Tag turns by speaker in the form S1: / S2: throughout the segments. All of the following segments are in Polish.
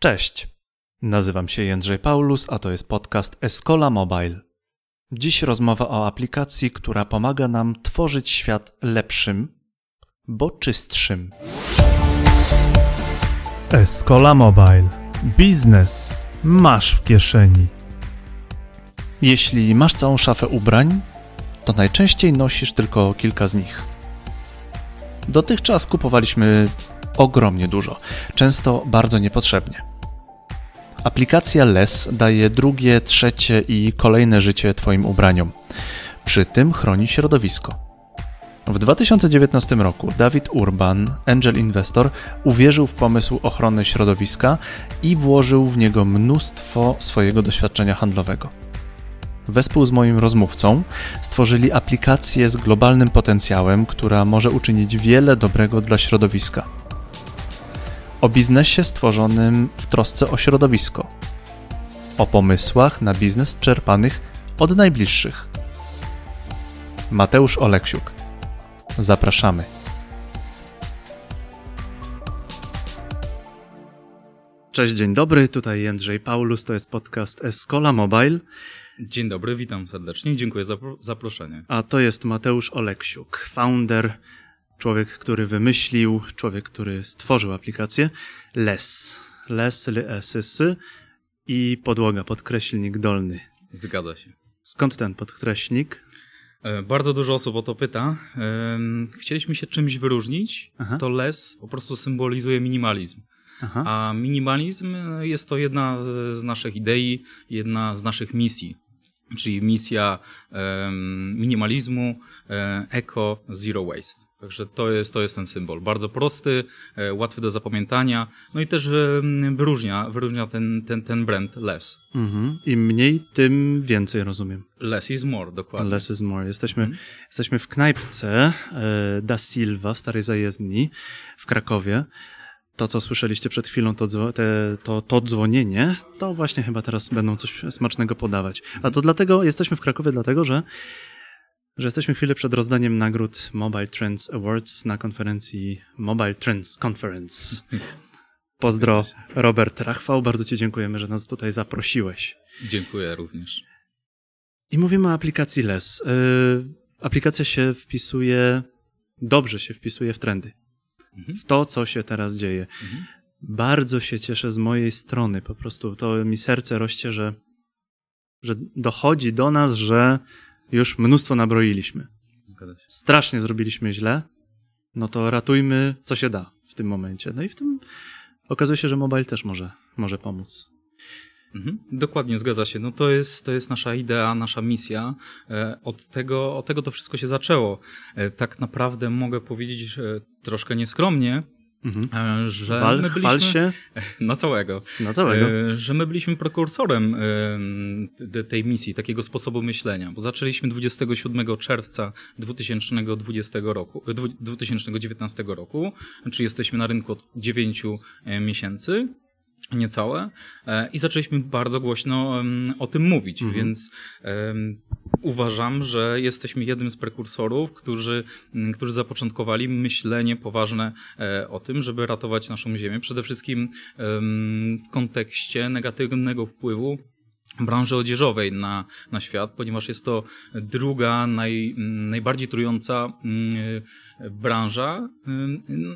S1: Cześć. Nazywam się Jędrzej Paulus, a to jest podcast Escola Mobile. Dziś rozmowa o aplikacji, która pomaga nam tworzyć świat lepszym, bo czystszym. Escola Mobile. Biznes masz w kieszeni. Jeśli masz całą szafę ubrań, to najczęściej nosisz tylko kilka z nich. Dotychczas kupowaliśmy ogromnie dużo, często bardzo niepotrzebnie. Aplikacja LES daje drugie, trzecie i kolejne życie Twoim ubraniom. Przy tym chroni środowisko. W 2019 roku Dawid Urban, angel investor, uwierzył w pomysł ochrony środowiska i włożył w niego mnóstwo swojego doświadczenia handlowego. Wespół z moim rozmówcą stworzyli aplikację z globalnym potencjałem, która może uczynić wiele dobrego dla środowiska o biznesie stworzonym w trosce o środowisko, o pomysłach na biznes czerpanych od najbliższych. Mateusz Oleksiuk. Zapraszamy. Cześć, dzień dobry. Tutaj Jędrzej Paulus, to jest podcast Escola Mobile.
S2: Dzień dobry, witam serdecznie dziękuję za zaproszenie.
S1: A to jest Mateusz Oleksiuk, founder człowiek, który wymyślił, człowiek, który stworzył aplikację LES. LES, LES i podłoga, podkreślnik dolny.
S2: Zgadza się.
S1: Skąd ten podkreślnik?
S2: E, bardzo dużo osób o to pyta. Chcieliśmy się czymś wyróżnić. Aha. To LES po prostu symbolizuje minimalizm. Aha. A minimalizm jest to jedna z naszych idei, jedna z naszych misji. Czyli misja minimalizmu, e, eco, zero waste. Także to jest, to jest ten symbol. Bardzo prosty, e, łatwy do zapamiętania, no i też wyróżnia, wyróżnia ten, ten, ten brand less. Mhm.
S1: Im mniej, tym więcej, rozumiem.
S2: Less is more, dokładnie.
S1: Less is more. Jesteśmy, mhm. jesteśmy w knajpce e, Da Silva w Starej Zajezdni w Krakowie. To, co słyszeliście przed chwilą, to, te, to, to dzwonienie, to właśnie chyba teraz będą coś smacznego podawać. A to dlatego, jesteśmy w Krakowie dlatego, że że jesteśmy chwilę przed rozdaniem nagród Mobile Trends Awards na konferencji Mobile Trends Conference. Pozdro, Robert Rachwał. Bardzo Ci dziękujemy, że nas tutaj zaprosiłeś.
S2: Dziękuję również.
S1: I mówimy o aplikacji LES. Yy, aplikacja się wpisuje, dobrze się wpisuje w trendy. Mhm. W to, co się teraz dzieje. Mhm. Bardzo się cieszę z mojej strony. Po prostu to mi serce rośnie, że, że dochodzi do nas, że już mnóstwo nabroiliśmy. Strasznie zrobiliśmy źle, no to ratujmy, co się da w tym momencie. No i w tym okazuje się, że mobile też może, może pomóc.
S2: Mhm, dokładnie, zgadza się. No to jest, to jest nasza idea, nasza misja. E, od tego, od tego to wszystko się zaczęło. E, tak naprawdę mogę powiedzieć troszkę nieskromnie, Mhm.
S1: E, że Wal, my byliśmy się.
S2: na całego,
S1: na całego,
S2: e, że my byliśmy prekursorem e, tej misji, takiego sposobu myślenia, bo zaczęliśmy 27 czerwca 2020 roku, 2019 roku, czyli jesteśmy na rynku od 9 miesięcy niecałe i zaczęliśmy bardzo głośno o tym mówić, mhm. więc uważam, że jesteśmy jednym z prekursorów, którzy, mm, którzy zapoczątkowali myślenie poważne e, o tym, żeby ratować naszą Ziemię, przede wszystkim w kontekście negatywnego wpływu branży odzieżowej na, na świat, ponieważ jest to druga, naj, najbardziej trująca mm, branża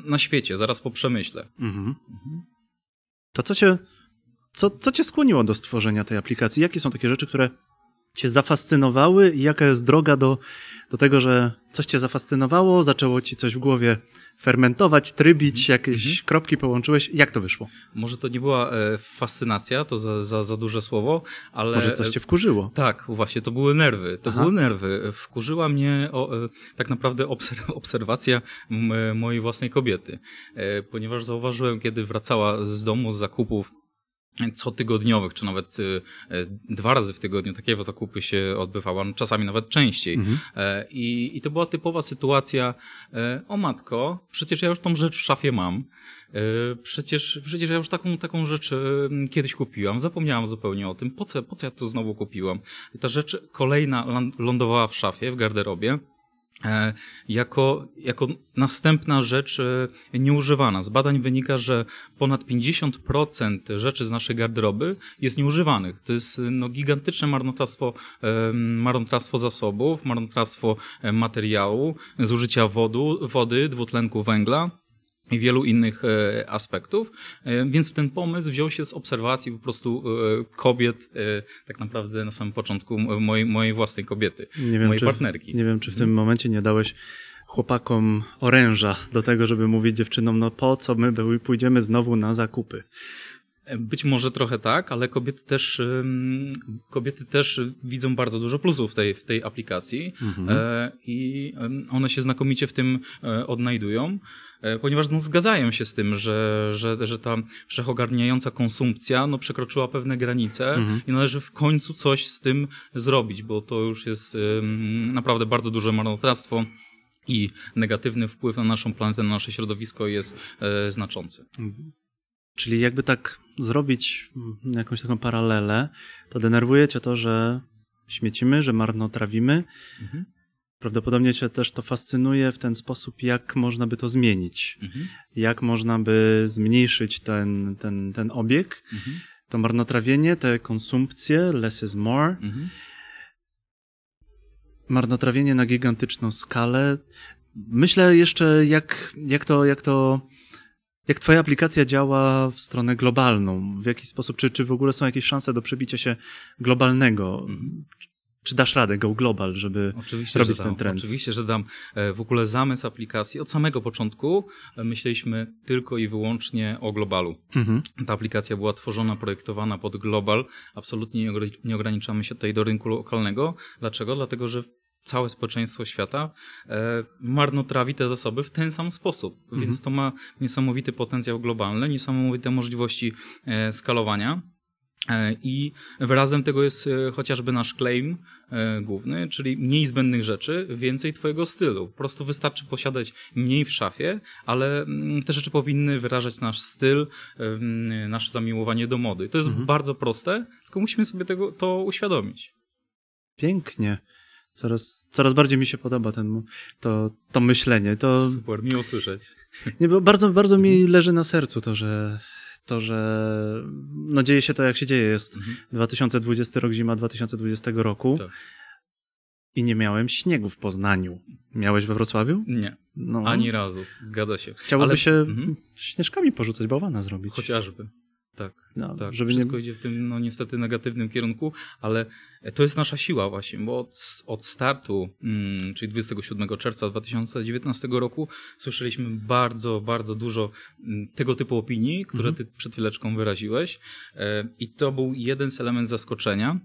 S2: na świecie, zaraz po przemyśle. Mhm. Mhm.
S1: To co cię, co, co cię skłoniło do stworzenia tej aplikacji? Jakie są takie rzeczy, które cię zafascynowały i jaka jest droga do, do tego, że coś cię zafascynowało, zaczęło ci coś w głowie fermentować, trybić, mhm. jakieś mhm. kropki połączyłeś. Jak to wyszło?
S2: Może to nie była e, fascynacja, to za, za, za duże słowo, ale...
S1: Może coś cię wkurzyło.
S2: Tak, właśnie, to były nerwy. To Aha. były nerwy. Wkurzyła mnie o, e, tak naprawdę obserwacja mojej własnej kobiety, e, ponieważ zauważyłem, kiedy wracała z domu z zakupów cotygodniowych, czy nawet y, y, dwa razy w tygodniu takie zakupy się odbywały, no czasami nawet częściej. Mhm. E, I, I to była typowa sytuacja, e, o matko, przecież ja już tą rzecz w szafie mam, e, przecież, przecież ja już taką, taką rzecz kiedyś kupiłam, zapomniałam zupełnie o tym, po co, po co ja to znowu kupiłam. Ta rzecz kolejna lądowała w szafie, w garderobie, jako, jako następna rzecz e, nieużywana. Z badań wynika, że ponad 50% rzeczy z naszej garderoby jest nieużywanych. To jest no, gigantyczne marnotrawstwo, e, marnotrawstwo zasobów, marnotrawstwo materiału, zużycia wodu, wody, dwutlenku węgla i wielu innych e, aspektów. E, więc ten pomysł wziął się z obserwacji po prostu e, kobiet, tak naprawdę na samym początku mojej, mojej własnej kobiety, wiem, mojej
S1: czy,
S2: partnerki.
S1: Nie wiem, czy w tym momencie nie dałeś chłopakom oręża do tego, żeby mówić dziewczynom, no po co my pójdziemy znowu na zakupy.
S2: Być może trochę tak, ale kobiety też, kobiety też widzą bardzo dużo plusów w tej, w tej aplikacji mhm. i one się znakomicie w tym odnajdują. E, ponieważ no, zgadzają się z tym, że, że, że ta wszechogarniająca konsumpcja no, przekroczyła pewne granice mhm. i należy w końcu coś z tym zrobić, bo to już jest naprawdę bardzo duże marnotrawstwo i negatywny wpływ na naszą planetę, na nasze środowisko jest e, znaczący. Mhm.
S1: Czyli jakby tak zrobić mm, jakąś taką paralelę, to denerwuje cię to, że śmiecimy, że marnotrawimy, mhm. Prawdopodobnie Cię też to fascynuje w ten sposób, jak można by to zmienić. Mhm. Jak można by zmniejszyć ten, ten, ten obieg, mhm. to marnotrawienie, te konsumpcje, less is more. Mhm. Marnotrawienie na gigantyczną skalę. Myślę jeszcze, jak, jak to, jak to, jak Twoja aplikacja działa w stronę globalną? W jaki sposób, czy, czy w ogóle są jakieś szanse do przebicia się globalnego? Mhm. Czy dasz radę Go Global, żeby oczywiście, robić ten trend?
S2: Oczywiście, że dam. E, w ogóle zamysł aplikacji od samego początku e, myśleliśmy tylko i wyłącznie o globalu. Mhm. Ta aplikacja była tworzona, projektowana pod global. Absolutnie nie ograniczamy się tutaj do rynku lokalnego. Dlaczego? Dlatego, że całe społeczeństwo świata e, marnotrawi te zasoby w ten sam sposób. Mhm. Więc to ma niesamowity potencjał globalny, niesamowite możliwości skalowania. E, I wyrazem tego jest e, chociażby nasz claim e, główny, czyli mniej zbędnych rzeczy, więcej twojego stylu. Po prostu wystarczy posiadać mniej w szafie, ale mm, te rzeczy powinny wyrażać nasz styl, nasze zamiłowanie do mody. To jest mhm. bardzo proste, tylko musimy sobie tego, to uświadomić.
S1: Pięknie. Coraz, coraz bardziej mi się podoba ten, to, to myślenie. To...
S2: Super, miło słyszeć.
S1: Nie, bo bardzo, bardzo mi mhm. leży na sercu to, że to, że no dzieje się to, jak się dzieje. Jest mhm. 2020 rok, zima 2020 roku. Tak. I nie miałem śniegu w Poznaniu. Miałeś we Wrocławiu?
S2: Nie. No. Ani razu. Zgadza się.
S1: Chciałoby Ale... się mhm. śnieżkami porzucać, bałwana zrobić.
S2: Chociażby. Tak, no, tak. Żeby wszystko nie... idzie w tym, no niestety, negatywnym kierunku, ale to jest nasza siła właśnie, bo od, od startu, mm, czyli 27 czerwca 2019 roku, słyszeliśmy bardzo, bardzo dużo mm, tego typu opinii, które mhm. ty przed chwileczką wyraziłeś e, i to był jeden z elementów zaskoczenia,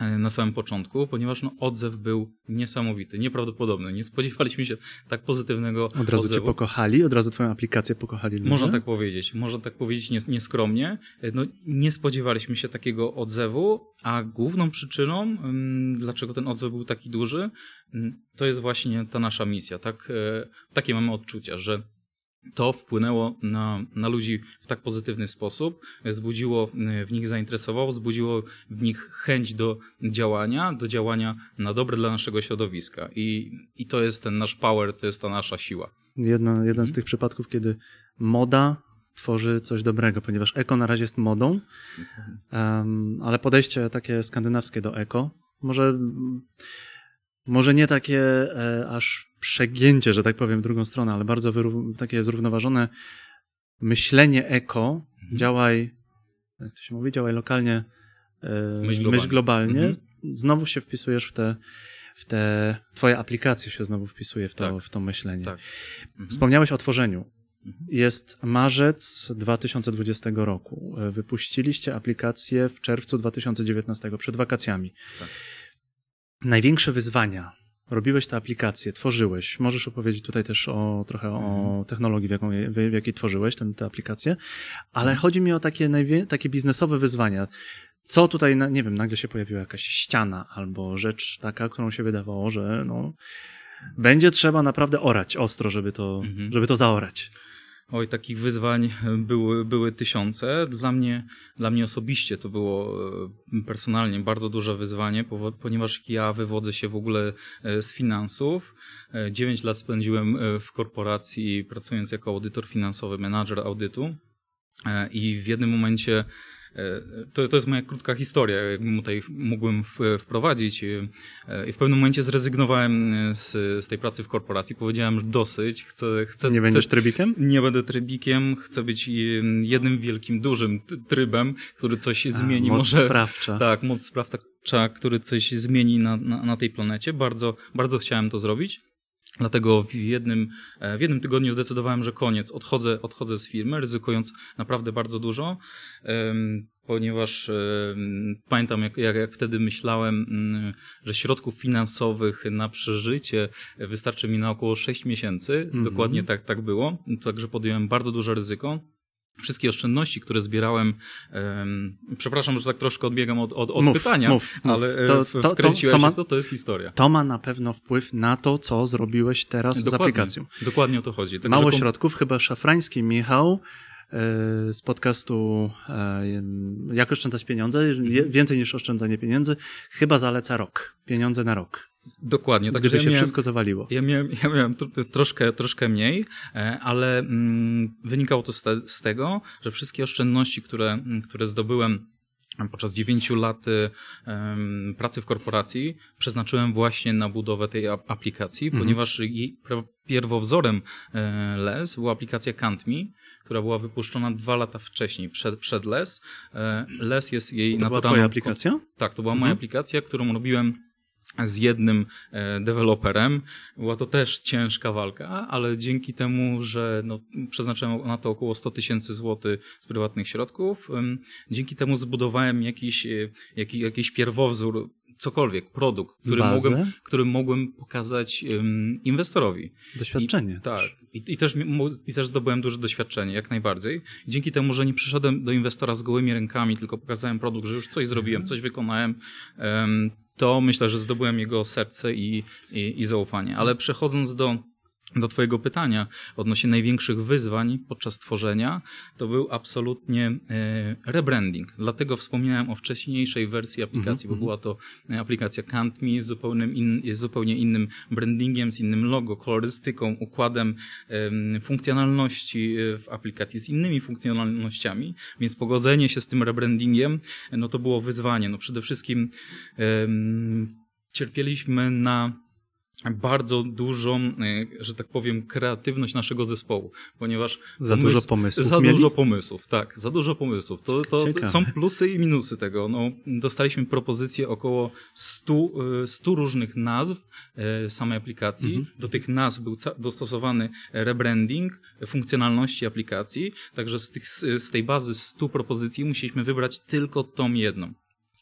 S2: na samym początku, ponieważ no, odzew był niesamowity, nieprawdopodobny. Nie spodziewaliśmy się tak pozytywnego
S1: Od razu
S2: odzewu.
S1: cię pokochali? Od razu twoją aplikację pokochali ludzie?
S2: Można tak powiedzieć. Można tak powiedzieć nieskromnie. E, no, nie spodziewaliśmy się takiego odzewu, a główną przyczyną, mm, dlaczego ten odzew był taki duży, mm, to jest właśnie ta nasza misja. Tak, e, takie mamy odczucia, że to wpłynęło na, na ludzi w tak pozytywny sposób, zbudziło e, w nich zainteresowało, wzbudziło w nich chęć do działania, do działania na dobre dla naszego środowiska. I, i to jest ten nasz power, to jest ta nasza siła.
S1: Jedna, jeden mhm. z tych przypadków, kiedy moda tworzy coś dobrego, ponieważ eko na razie jest modą, um, ale podejście takie skandynawskie do eko, może, może nie takie e, aż przegięcie, że tak powiem, w drugą stronę, ale bardzo takie zrównoważone myślenie eko, mhm. działaj, jak to się mówi, działaj lokalnie,
S2: e, myśl globalnie. Myśl globalnie. Mhm.
S1: Znowu się wpisujesz w te, w te, twoja aplikacja się znowu wpisuje w to, tak. w to myślenie. Tak. Mhm. Wspomniałeś o tworzeniu. Mhm. Jest marzec 2020 roku. E, wypuściliście aplikację w czerwcu 2019, przed wakacjami. Tak. Największe wyzwania robiłeś tę aplikację, tworzyłeś. Możesz opowiedzieć tutaj też o trochę o mhm. technologii, w, jaką, w jakiej tworzyłeś tę aplikację, ale mhm. chodzi mi o takie, takie biznesowe wyzwania. Co tutaj, nie wiem, nagle się pojawiła jakaś ściana albo rzecz taka, którą się wydawało, że no, będzie trzeba naprawdę orać ostro, żeby to, mhm. żeby to zaorać.
S2: Oj, takich wyzwań były, były tysiące. Dla mnie, dla mnie osobiście to było e, personalnie bardzo duże wyzwanie, ponieważ ja wywodzę się w ogóle e, z finansów. E, dziewięć lat spędziłem w korporacji pracując jako audytor finansowy, menadżer audytu i w jednym momencie E, to, to jest moja krótka historia, jakbym tutaj mógłbym wprowadzić. E, I w pewnym momencie zrezygnowałem z, z tej pracy w korporacji. Powiedziałem, że dosyć. Chcę, chcę,
S1: nie będziesz trybikiem?
S2: Nie będę trybikiem. Chcę być jednym wielkim, dużym trybem, który coś A, zmieni.
S1: Moc Może, sprawcza.
S2: Tak, moc sprawcza, który coś zmieni na, na, na tej planecie. Bardzo, bardzo chciałem to zrobić. Dlatego w jednym, e, w jednym tygodniu zdecydowałem, że koniec, odchodzę, odchodzę z firmy, ryzykując naprawdę bardzo dużo, ponieważ pamiętam, jak, jak, jak wtedy myślałem, mm, że środków finansowych na przeżycie wystarczy mi na około 6 miesięcy. Mm -hmm. Dokładnie tak, tak było. Także podjąłem bardzo duże ryzyko wszystkie oszczędności, które zbierałem, um, przepraszam, że tak troszkę odbiegam od, od, od
S1: mów,
S2: pytania,
S1: mów,
S2: ale e, to, to, wkręciłeś to, to, ma, to, to jest historia.
S1: To ma na pewno wpływ na to, co zrobiłeś teraz dokładnie, z aplikacją.
S2: Dokładnie o to chodzi.
S1: Także Mało środków, chyba Szafrański Michał e, z podcastu e, Jak oszczędzać pieniądze, więcej niż oszczędzanie pieniędzy, chyba zaleca rok, pieniądze na rok.
S2: Dokładnie.
S1: Tak, Gdyby ja się miałem, wszystko zawaliło.
S2: Ja miałem, ja miałem troszkę, troszkę mniej, e, ale mm, wynikało to z, te, z, tego, że wszystkie oszczędności, które, które zdobyłem podczas dziewięciu lat um, pracy w korporacji, przeznaczyłem właśnie na budowę tej aplikacji, mhm. ponieważ jej pierwowzorem e, LES była aplikacja CantMe, która była wypuszczona dwa lata wcześniej, przed, przed LES. E, LES jest jej
S1: to naturalną... To była twoja aplikacja?
S2: Tak, to była mhm. moja aplikacja, którą robiłem z jednym e, deweloperem. Była to też ciężka walka, ale dzięki temu, że no, przeznaczyłem na to około 100 tysięcy złotych z prywatnych środków, dzięki temu zbudowałem jakiś, e, jakiś, jakiś pierwowzór, cokolwiek, produkt, który mogłem, który mogłem pokazać um, inwestorowi.
S1: Doświadczenie.
S2: I, tak. I, I, też, I też zdobyłem duże doświadczenie, jak najbardziej. Dzięki temu, że nie przyszedłem do inwestora z gołymi rękami, tylko pokazałem produkt, że już coś zrobiłem, mhm. coś wykonałem, um, to myślę, że zdobyłem jego serce i, i, i zaufanie. Ale przechodząc do do Twojego pytania odnośnie największych wyzwań podczas tworzenia, to był absolutnie e, rebranding. Dlatego wspomniałem o wcześniejszej wersji aplikacji, mm -hmm. bo była to e, aplikacja CantMe z zupełnie, in, zupełnie innym brandingiem, z innym logo, kolorystyką, układem funkcjonalności e, w aplikacji, z innymi funkcjonalnościami, więc pogodzenie się z tym rebrandingiem, no to było wyzwanie. No przede wszystkim cierpieliśmy na bardzo dużą, e, że tak powiem, kreatywność naszego zespołu, ponieważ
S1: za pomysł, dużo pomysłów.
S2: Za mieli? dużo pomysłów, tak, za dużo pomysłów. To, to są plusy i minusy tego. No, dostaliśmy propozycję około 100, 100 e, różnych nazw e, samej aplikacji. Mhm. Do tych nazw był dostosowany rebranding funkcjonalności aplikacji, także z, tych, z tej bazy 100 propozycji musieliśmy wybrać tylko tą jedną.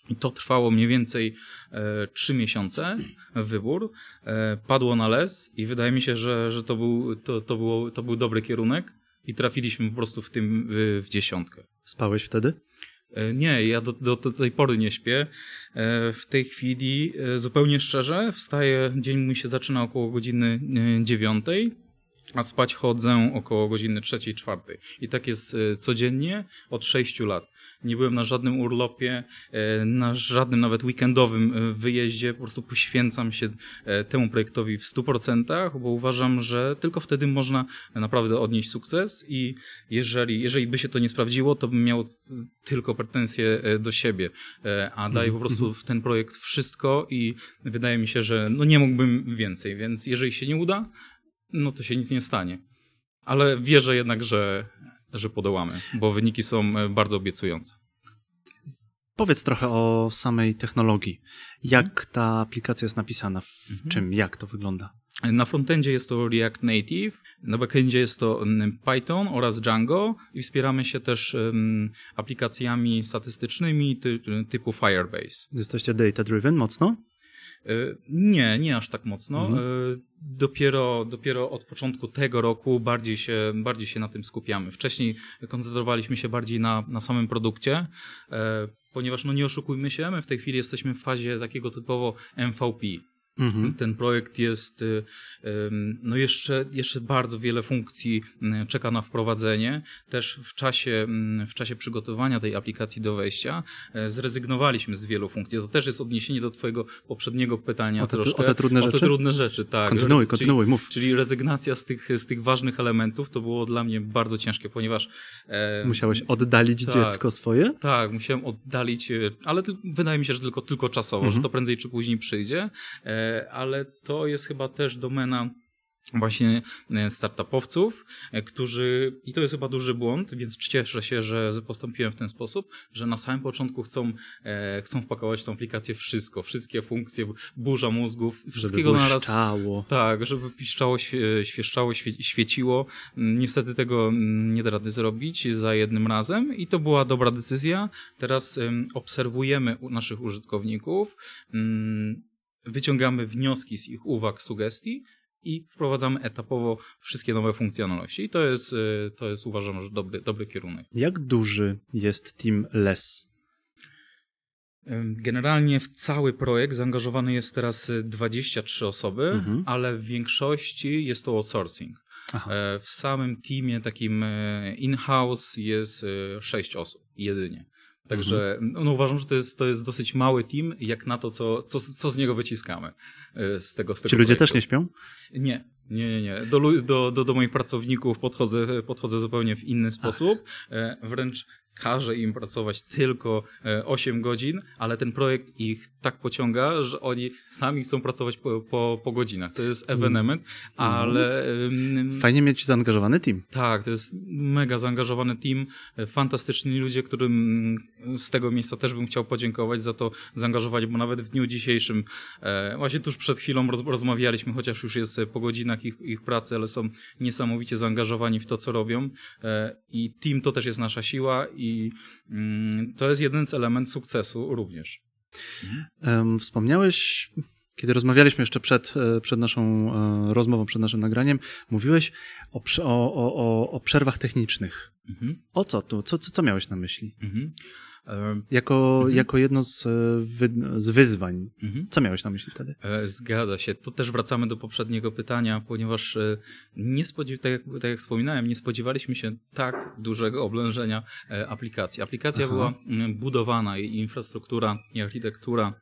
S2: I to trwało mniej więcej e, trzy miesiące, wybór. E, padło na les i wydaje mi się, że, że to, był, to, to, było, to był dobry kierunek i trafiliśmy po prostu w tym w, dziesiątkę.
S1: Spałeś wtedy?
S2: E, nie, ja do, do, do, tej pory nie śpię. W tej chwili, zupełnie szczerze, wstaję, dzień mój się zaczyna około godziny dziewiątej, a spać chodzę około godziny trzeciej, czwartej. I tak jest e, codziennie od sześciu lat. Nie byłem na żadnym urlopie, e, na żadnym nawet weekendowym e, wyjeździe. Po prostu poświęcam się temu projektowi w 100%, bo uważam, że tylko wtedy można naprawdę odnieść sukces. I jeżeli, jeżeli by się to nie sprawdziło, to bym miał tylko pretensje do siebie, a daję po prostu w ten projekt wszystko i wydaje mi się, że no nie mógłbym więcej, więc jeżeli się nie uda, no to się nic nie stanie. Ale wierzę jednak, że że podołamy, bo wyniki są e, bardzo obiecujące.
S1: Powiedz trochę o samej technologii. Jak mhm. ta aplikacja jest napisana? W mhm. czym? Jak to wygląda?
S2: Na frontendzie jest to React Native, na backendzie jest to Python oraz Django i wspieramy się też um, aplikacjami statystycznymi ty, typu Firebase.
S1: Jesteście data-driven mocno?
S2: E, nie, nie aż tak mocno. Mhm. E, dopiero, dopiero od początku tego roku bardziej się, bardziej się na tym skupiamy. Wcześniej koncentrowaliśmy się bardziej na, na samym produkcie, e, ponieważ no nie oszukujmy się, my w tej chwili jesteśmy w fazie takiego typowo MVP. Mhm. Ten projekt jest, y, no jeszcze, jeszcze bardzo wiele funkcji y, czeka na wprowadzenie. Też w czasie, w czasie przygotowania tej aplikacji do wejścia e, zrezygnowaliśmy z wielu funkcji. To też jest odniesienie do twojego poprzedniego pytania
S1: o te,
S2: troszkę.
S1: O te trudne
S2: o
S1: rzeczy?
S2: te trudne rzeczy, tak.
S1: Kontynuuj, kontynuuj,
S2: czyli,
S1: mów.
S2: Czyli rezygnacja z tych, z tych ważnych elementów to było dla mnie bardzo ciężkie, ponieważ...
S1: E, Musiałeś oddalić tak, dziecko swoje?
S2: Tak, musiałem oddalić, ale wydaje mi się, że tylko, tylko czasowo, mhm. że to prędzej czy później przyjdzie. E, ale to jest chyba też domena właśnie e, startupowców, e, którzy, i to jest chyba duży błąd, więc cieszę się, że postąpiłem w ten sposób, że na samym początku chcą, e, chcą wpakować w tą aplikację wszystko, wszystkie funkcje, burza mózgów, wszystkiego
S1: żeby
S2: naraz. Tak, żeby piszczało, świeszczało, świeciło. Niestety tego mm, nie da rady zrobić za jednym razem i to była dobra decyzja. Teraz obserwujemy naszych użytkowników, mm, wyciągamy wnioski z ich uwag, sugestii i wprowadzamy etapowo wszystkie nowe funkcjonalności. I to jest, y, to jest uważam, że dobry, dobry kierunek.
S1: Jak duży jest Team Less?
S2: Generalnie w cały projekt zaangażowane jest teraz 23 osoby, mhm. ale w większości jest to outsourcing. Aha. E, w samym teamie takim e, in-house jest 6 e, osób jedynie. Także mhm. no, uważam, że to jest, to jest dosyć mały team, jak na to, co, co, co z niego wyciskamy. E, z tego, z tego
S1: Ci ludzie też nie śpią?
S2: Nie, nie, nie, nie. Do, do, do, do moich pracowników podchodzę, podchodzę zupełnie w inny sposób. Ach. E, wręcz każe im pracować tylko 8 e, godzin, ale ten projekt ich tak pociąga, że oni sami chcą pracować po, po, po godzinach. To jest evenement, ale...
S1: Fajnie mieć zaangażowany team.
S2: Tak, to jest mega zaangażowany team, e, fantastyczni ludzie, którym z tego miejsca też bym chciał podziękować za to zaangażowanie, bo nawet w dniu dzisiejszym, e, właśnie tuż przed chwilą roz, rozmawialiśmy, chociaż już jest po godzinach ich, ich pracy, ale są niesamowicie zaangażowani w to, co robią i team to też jest nasza siła i mm, to jest jeden z elementów sukcesu również.
S1: Wspomniałeś, kiedy rozmawialiśmy jeszcze przed, e, przed naszą e, rozmową, przed naszym nagraniem, mówiłeś o, o, o, o przerwach technicznych. Mhm. O co tu? Co, co, co miałeś na myśli? Mhm. Jako, mhm. jako jedno z, e, wy, z wyzwań. Mhm. Co miałeś na myśli wtedy?
S2: Zgadza się. To też wracamy do poprzedniego pytania, ponieważ nie spodziew- tak, jak, tak jak wspominałem, nie spodziewaliśmy się tak dużego oblężenia aplikacji. Aplikacja Aha. była budowana, jej infrastruktura i architektura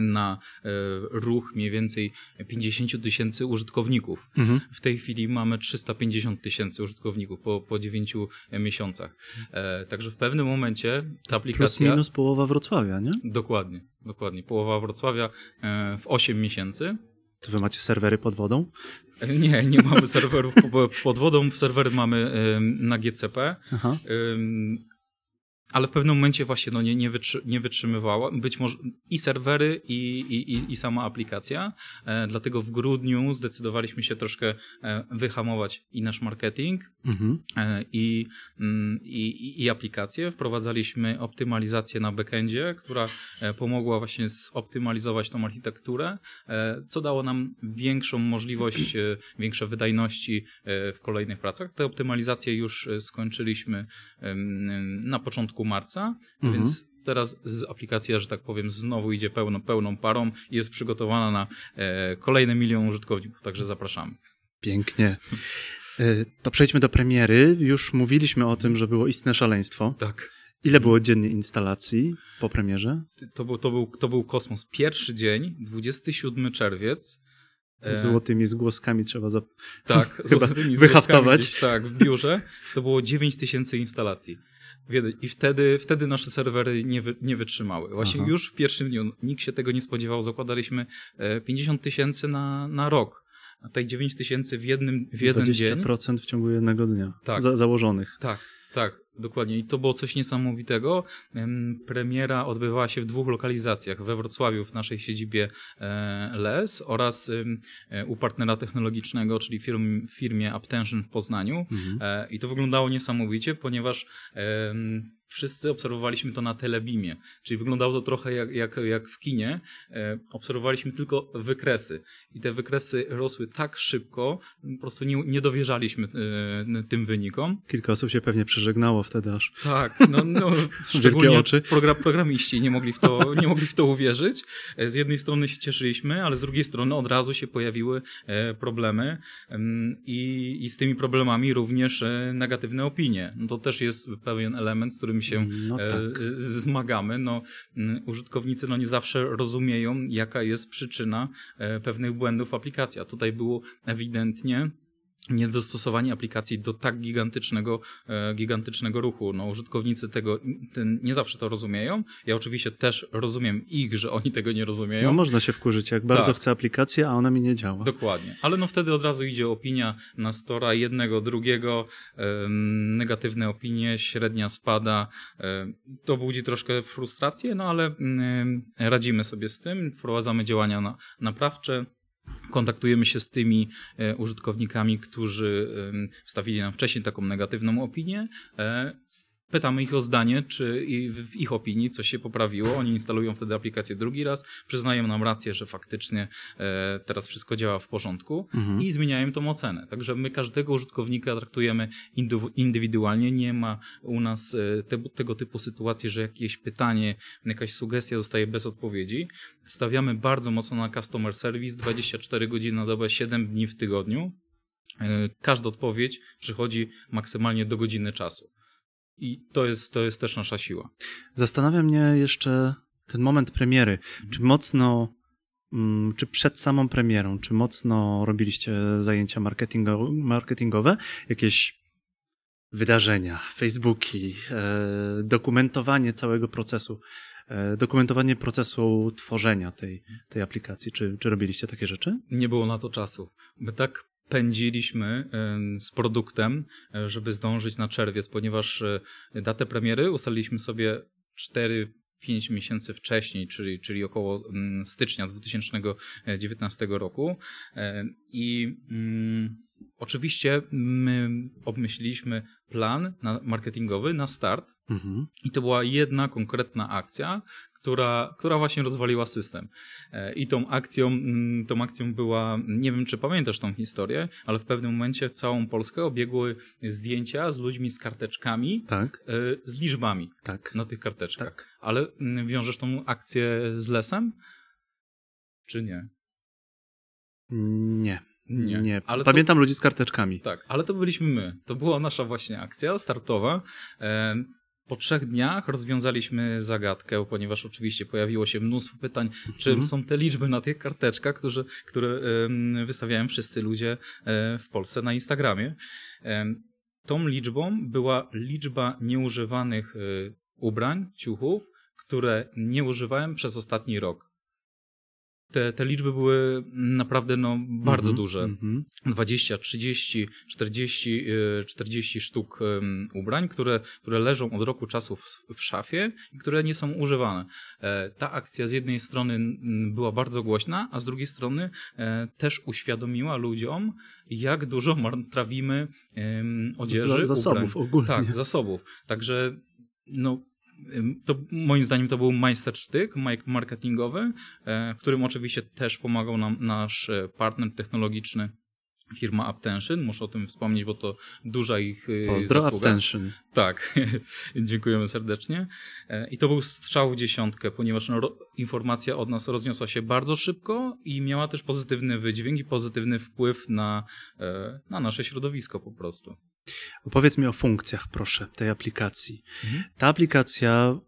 S2: na e, ruch mniej więcej 50 tysięcy użytkowników. Mhm. W tej chwili mamy 350 tysięcy użytkowników po, po 9 miesiącach. E, także w pewnym momencie ta aplikacja...
S1: Plus minus połowa Wrocławia, nie?
S2: Dokładnie, dokładnie. Połowa Wrocławia e, w 8 miesięcy.
S1: To wy macie serwery pod wodą?
S2: Nie, nie mamy serwerów pod wodą. Serwery mamy na GCP. Aha ale w pewnym momencie właśnie no, nie, nie, wytrzy, nie wytrzymywała. Być może i serwery, i, i, i sama aplikacja. E, dlatego w grudniu zdecydowaliśmy się troszkę e, wyhamować i nasz marketing, mhm. e, i, mm, i, i aplikację. Wprowadzaliśmy optymalizację na backendzie, która e, pomogła właśnie zoptymalizować tą architekturę, e, co dało nam większą możliwość, e, większe wydajności w kolejnych pracach. Te optymalizacje już skończyliśmy na początku marca, mhm. więc teraz z aplikacja, że tak powiem, znowu idzie pełną, pełną parą i jest przygotowana na e, kolejny milion użytkowników, także zapraszamy.
S1: Pięknie. E, to przejdźmy do premiery. Już mówiliśmy o tym, że było istne szaleństwo.
S2: Tak.
S1: Ile było dziennie instalacji po premierze?
S2: To był, to był, to był kosmos. Pierwszy dzień, 27 czerwiec.
S1: E, złotymi zgłoskami trzeba za...
S2: tak,
S1: chyba wyhaftować. Gdzieś,
S2: tak, w biurze. To było 9 tysięcy instalacji. I wtedy, wtedy nasze serwery nie, wy, nie wytrzymały. Właśnie Aha. już w pierwszym dniu nikt się tego nie spodziewał. Zakładaliśmy 50 e, tysięcy na, na rok. A tutaj 9 tysięcy w jednym w jeden 20% dzień.
S1: 20% w ciągu jednego dnia. Tak. Za, założonych.
S2: Tak, tak. Dokładnie. I to było coś niesamowitego. Premiera odbywała się w dwóch lokalizacjach. We Wrocławiu w naszej siedzibie e, LES oraz e, u partnera technologicznego, czyli firm, firmie Aptention w Poznaniu. Mhm. E, I to wyglądało niesamowicie, ponieważ wszyscy obserwowaliśmy to na telebimie, czyli wyglądało to trochę jak, jak, jak w kinie. Obserwowaliśmy tylko wykresy i te wykresy rosły tak szybko, po prostu nie, nie dowierzaliśmy tym wynikom.
S1: Kilka osób się pewnie przeżegnało wtedy aż.
S2: Tak, no, no szczególnie oczy. Program, programiści nie mogli, w to, nie mogli w to uwierzyć. E, z jednej strony się cieszyliśmy, ale z drugiej strony od razu się pojawiły e, problemy i, i z tymi problemami również negatywne opinie. No to też jest pewien element, z którym się no tak. zmagamy. No, użytkownicy no, nie zawsze rozumieją, jaka jest przyczyna pewnych błędów aplikacji. A tutaj było ewidentnie niedostosowanie aplikacji do tak gigantycznego, e, gigantycznego ruchu. No, użytkownicy tego nie zawsze to rozumieją. Ja oczywiście też rozumiem ich, że oni tego nie rozumieją.
S1: No można się wkurzyć, jak bardzo tak. chcę aplikację, a ona mi nie działa.
S2: Dokładnie. Ale no wtedy od razu idzie opinia na stora jednego, drugiego, negatywne opinie, średnia spada. to budzi troszkę frustrację, no ale radzimy sobie z tym, wprowadzamy działania na, naprawcze kontaktujemy się z tymi e, użytkownikami, którzy wstawili nam wcześniej taką negatywną opinię e, Pytamy ich o zdanie, czy w ich opinii coś się poprawiło. Oni instalują wtedy aplikację drugi raz, przyznają nam rację, że faktycznie e, teraz wszystko działa w porządku mhm. i zmieniają tą ocenę. Także my każdego użytkownika traktujemy indywidualnie. Nie ma u nas e, te, tego typu sytuacji, że jakieś pytanie, jakaś sugestia zostaje bez odpowiedzi. Stawiamy bardzo mocno na customer service 24 godziny na dobę, 7 dni w tygodniu. E, każda odpowiedź przychodzi maksymalnie do godziny czasu. I to jest, to jest też nasza siła.
S1: Zastanawia mnie jeszcze ten moment premiery. Czy mocno, mm, czy przed samą premierą, czy mocno robiliście zajęcia marketingowe, jakieś wydarzenia, Facebooki, e, dokumentowanie całego procesu, e, dokumentowanie procesu tworzenia tej, tej aplikacji. Czy, czy robiliście takie rzeczy?
S2: Nie było na to czasu. My tak pędziliśmy z produktem, e, żeby zdążyć na czerwiec, ponieważ e, datę premiery ustaliliśmy sobie 4 5 miesięcy wcześniej, czyli, czyli około stycznia 2019 roku. E, I mm, oczywiście my obmyśliliśmy plan na marketingowy na start. Mhm. I to była jedna konkretna akcja, która, która właśnie rozwaliła system. E, I tą akcją, tą akcją była, nie wiem czy pamiętasz tą historię, ale w pewnym momencie całą Polskę obiegły zdjęcia z ludźmi z karteczkami, tak. E, z liczbami tak. na tych karteczkach. Tak. Ale wiążesz tą akcję z lesem? Czy nie?
S1: Nie. Nie. nie. Ale Pamiętam to... ludzi z karteczkami.
S2: Tak, ale to byliśmy my. To była nasza właśnie akcja startowa. Po trzech dniach rozwiązaliśmy zagadkę, ponieważ oczywiście pojawiło się mnóstwo pytań, czym mhm. są te liczby na tych karteczkach, które, które wystawiają wszyscy ludzie e, w Polsce na Instagramie. Tą liczbą była liczba nieużywanych e, ubrań, ciuchów, które nie używałem przez ostatni rok te, te liczby były naprawdę no, bardzo mm -hmm, duże. Mm -hmm. 20, 30, 40, 40 sztuk ubrań, które, które leżą od roku czasu w, w szafie i które nie są używane. E, ta akcja z jednej strony była bardzo głośna, a z drugiej strony e, też uświadomiła ludziom, jak dużo marnotrawimy odzieży.
S1: zasobów
S2: ubrań.
S1: ogólnie.
S2: Tak, zasobów. Także no, to moim zdaniem to był majstersztyk marketingowy, e, w którym oczywiście też pomagał nam nasz e, partner technologiczny firma Aptention. Muszę o tym wspomnieć, bo to duża ich e,
S1: Pozdro
S2: zasługa.
S1: Aptention.
S2: Tak, dziękujemy serdecznie. I to był strzał w dziesiątkę, ponieważ no, informacja od nas rozniosła się bardzo szybko i miała też pozytywny wydźwięk i pozytywny wpływ na, na nasze środowisko po prostu.
S1: Opowiedz mi o funkcjach, proszę, tej aplikacji. Mhm. Ta aplikacja,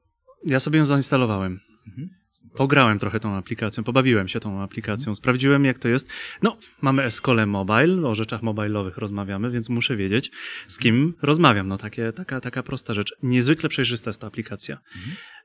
S1: ja sobie ją zainstalowałem. Mhm. Pograłem trochę tą aplikacją, pobawiłem się tą aplikacją, mhm. sprawdziłem jak to jest. No, mamy Escole Mobile, o rzeczach mobilowych rozmawiamy, więc muszę wiedzieć, z kim rozmawiam. No, takie, taka, taka prosta rzecz. Niezwykle przejrzysta jest ta aplikacja.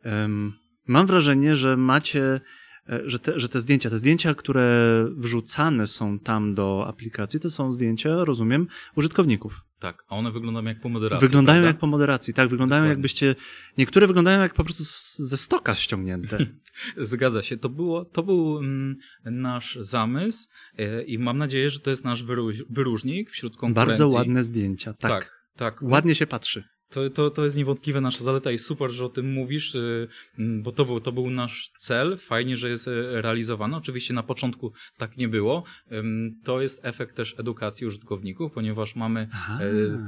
S1: Um, mam wrażenie, że macie E, że te, że te zdjęcia, te zdjęcia, które wrzucane są tam do aplikacji, to są zdjęcia, rozumiem, użytkowników.
S2: Tak, a one wyglądają jak po moderacji.
S1: Wyglądają prawda? jak po moderacji, tak, wyglądają Dokładnie. jakbyście, niektóre wyglądają jak po prostu ze stoka ściągnięte.
S2: Zgadza się, to, było, to był mm, nasz zamysł e, i mam nadzieję, że to jest nasz wyróż, wyróżnik wśród konkurencji.
S1: Bardzo ładne zdjęcia, tak. tak. Tak. Ładnie się patrzy.
S2: To, to, to jest niewątpliwie nasza zaleta i super, że o tym mówisz, y, bo to był, to był nasz cel. Fajnie, że jest y, realizowany. Oczywiście na początku tak nie było. To jest efekt też edukacji użytkowników, ponieważ mamy.
S1: Aha,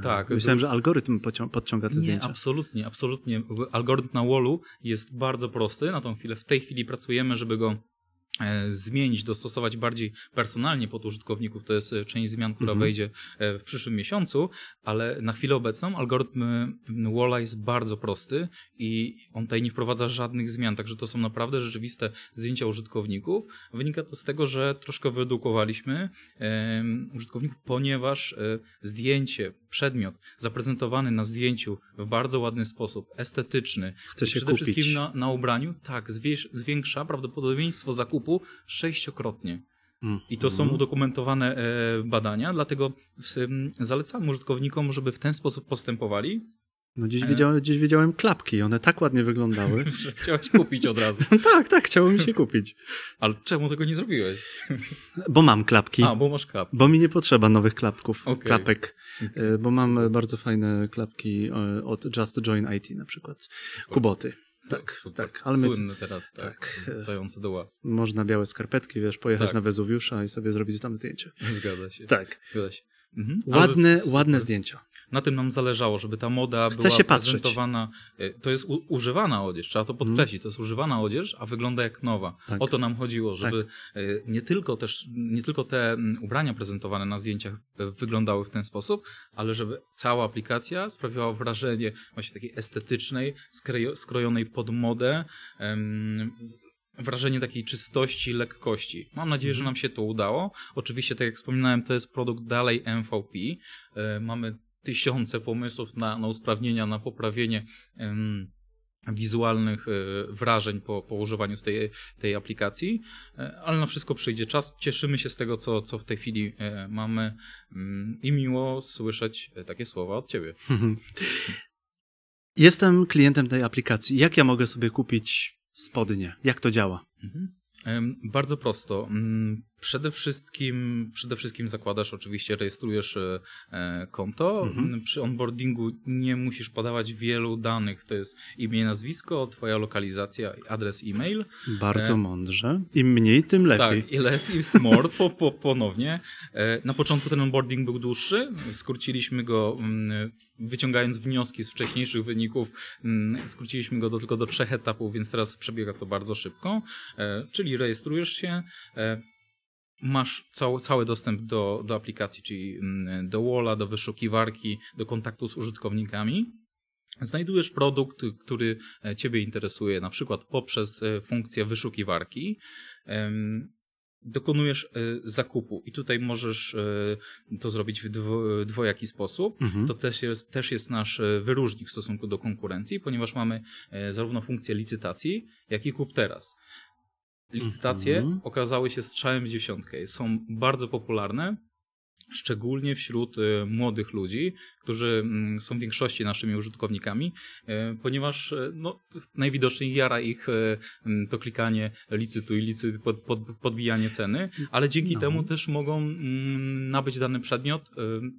S1: tak. Myślałem, że algorytm podciąga te
S2: nie,
S1: zdjęcia.
S2: Absolutnie, absolutnie. Algorytm na Wallu jest bardzo prosty. Na tą chwilę, w tej chwili pracujemy, żeby go E, zmienić, dostosować bardziej personalnie pod użytkowników. To jest e, część zmian, która mhm. wejdzie e, w przyszłym miesiącu, ale na chwilę obecną algorytm Walla jest bardzo prosty i on tutaj nie wprowadza żadnych zmian, także to są naprawdę rzeczywiste zdjęcia użytkowników. Wynika to z tego, że troszkę wyedukowaliśmy użytkowników, ponieważ zdjęcie, przedmiot zaprezentowany na zdjęciu w bardzo ładny sposób, estetyczny,
S1: Chce się
S2: przede
S1: kupić.
S2: wszystkim na, na ubraniu, tak, zwiększa prawdopodobieństwo zakupu sześciokrotnie. I to są mhm. udokumentowane e, badania, dlatego zalecam użytkownikom, żeby w ten sposób postępowali.
S1: No gdzieś, e. widziałem, gdzieś widziałem klapki, one tak ładnie wyglądały.
S2: Chciałeś kupić od razu.
S1: tak, tak, chciało mi się kupić.
S2: Ale czemu tego nie zrobiłeś?
S1: bo mam klapki.
S2: A, bo masz klapki.
S1: Bo mi nie potrzeba nowych klapków, okay. klapek, okay. E, bo mam bardzo fajne klapki od Just Join IT na przykład, Kuboty.
S2: Tak, super. tak. Ale Słynny teraz, tak, tak. wracający do łask.
S1: Można białe skarpetki, wiesz, pojechać tak. na Wezuwiusza i sobie zrobić tam zdjęcie.
S2: Zgadza się.
S1: Tak.
S2: Zgadza się. Mhm.
S1: Ładne, ładne zdjęcia.
S2: Na tym nam zależało, żeby ta moda Chce była
S1: się
S2: prezentowana. Patrzeć. To jest u, używana odzież, trzeba to podkreślić. Mm. To jest używana odzież, a wygląda jak nowa. Tak. O to nam chodziło, żeby tak. nie tylko też, nie tylko te ubrania prezentowane na zdjęciach e, wyglądały w ten sposób, ale żeby cała aplikacja sprawiała wrażenie właśnie takiej estetycznej, skrojonej pod modę, wrażenie takiej czystości, lekkości. Mam nadzieję, że mhm. nam się to udało. Oczywiście, tak jak wspominałem, to jest produkt dalej MVP. E, mamy tysiące pomysłów na, na usprawnienia, na poprawienie wizualnych e, wrażeń po, po używaniu z tej, tej aplikacji, e, ale na wszystko przyjdzie czas. Cieszymy się z tego, co, co w tej chwili mamy mm, i miło słyszeć takie słowa od Ciebie.
S1: Jestem klientem tej aplikacji. Jak ja mogę sobie kupić spodnie. Jak to działa?
S2: Mhm. Bardzo prosto. Przede wszystkim, przede wszystkim zakładasz, oczywiście rejestrujesz e, e, konto. Mhm. Przy onboardingu nie musisz podawać wielu danych. To jest imię, nazwisko, twoja lokalizacja, adres e-mail.
S1: Bardzo e... mądrze. Im mniej, tym lepiej.
S2: Tak, i less is more po, po, ponownie. Na początku ten onboarding był dłuższy. Skróciliśmy go, mm, wyciągając wnioski z wcześniejszych wyników, mm, skróciliśmy go do, tylko do trzech etapów, więc teraz przebiega to bardzo szybko. Czyli rejestrujesz się, masz cały, cały dostęp do, do aplikacji, czyli mm, do Walla, do wyszukiwarki, do kontaktu z użytkownikami. Znajdujesz produkt, który e, Ciebie interesuje, na przykład poprzez e, funkcję wyszukiwarki. Dokonujesz e, zakupu i tutaj możesz to zrobić w dwojaki sposób. Mhm. To też jest, też jest nasz wyróżnik w stosunku do konkurencji, ponieważ mamy zarówno funkcję licytacji, jak i kup teraz licytacje mm -hmm. okazały się strzałem w dziesiątkę. Są bardzo popularne szczególnie wśród y, młodych ludzi, którzy mm, są w większości naszymi użytkownikami, y, ponieważ y, no, najwidoczniej jara ich to klikanie licytuj, licytuj, pod, pod, podbijanie ceny, ale dzięki no. temu też mogą mm, nabyć dany przedmiot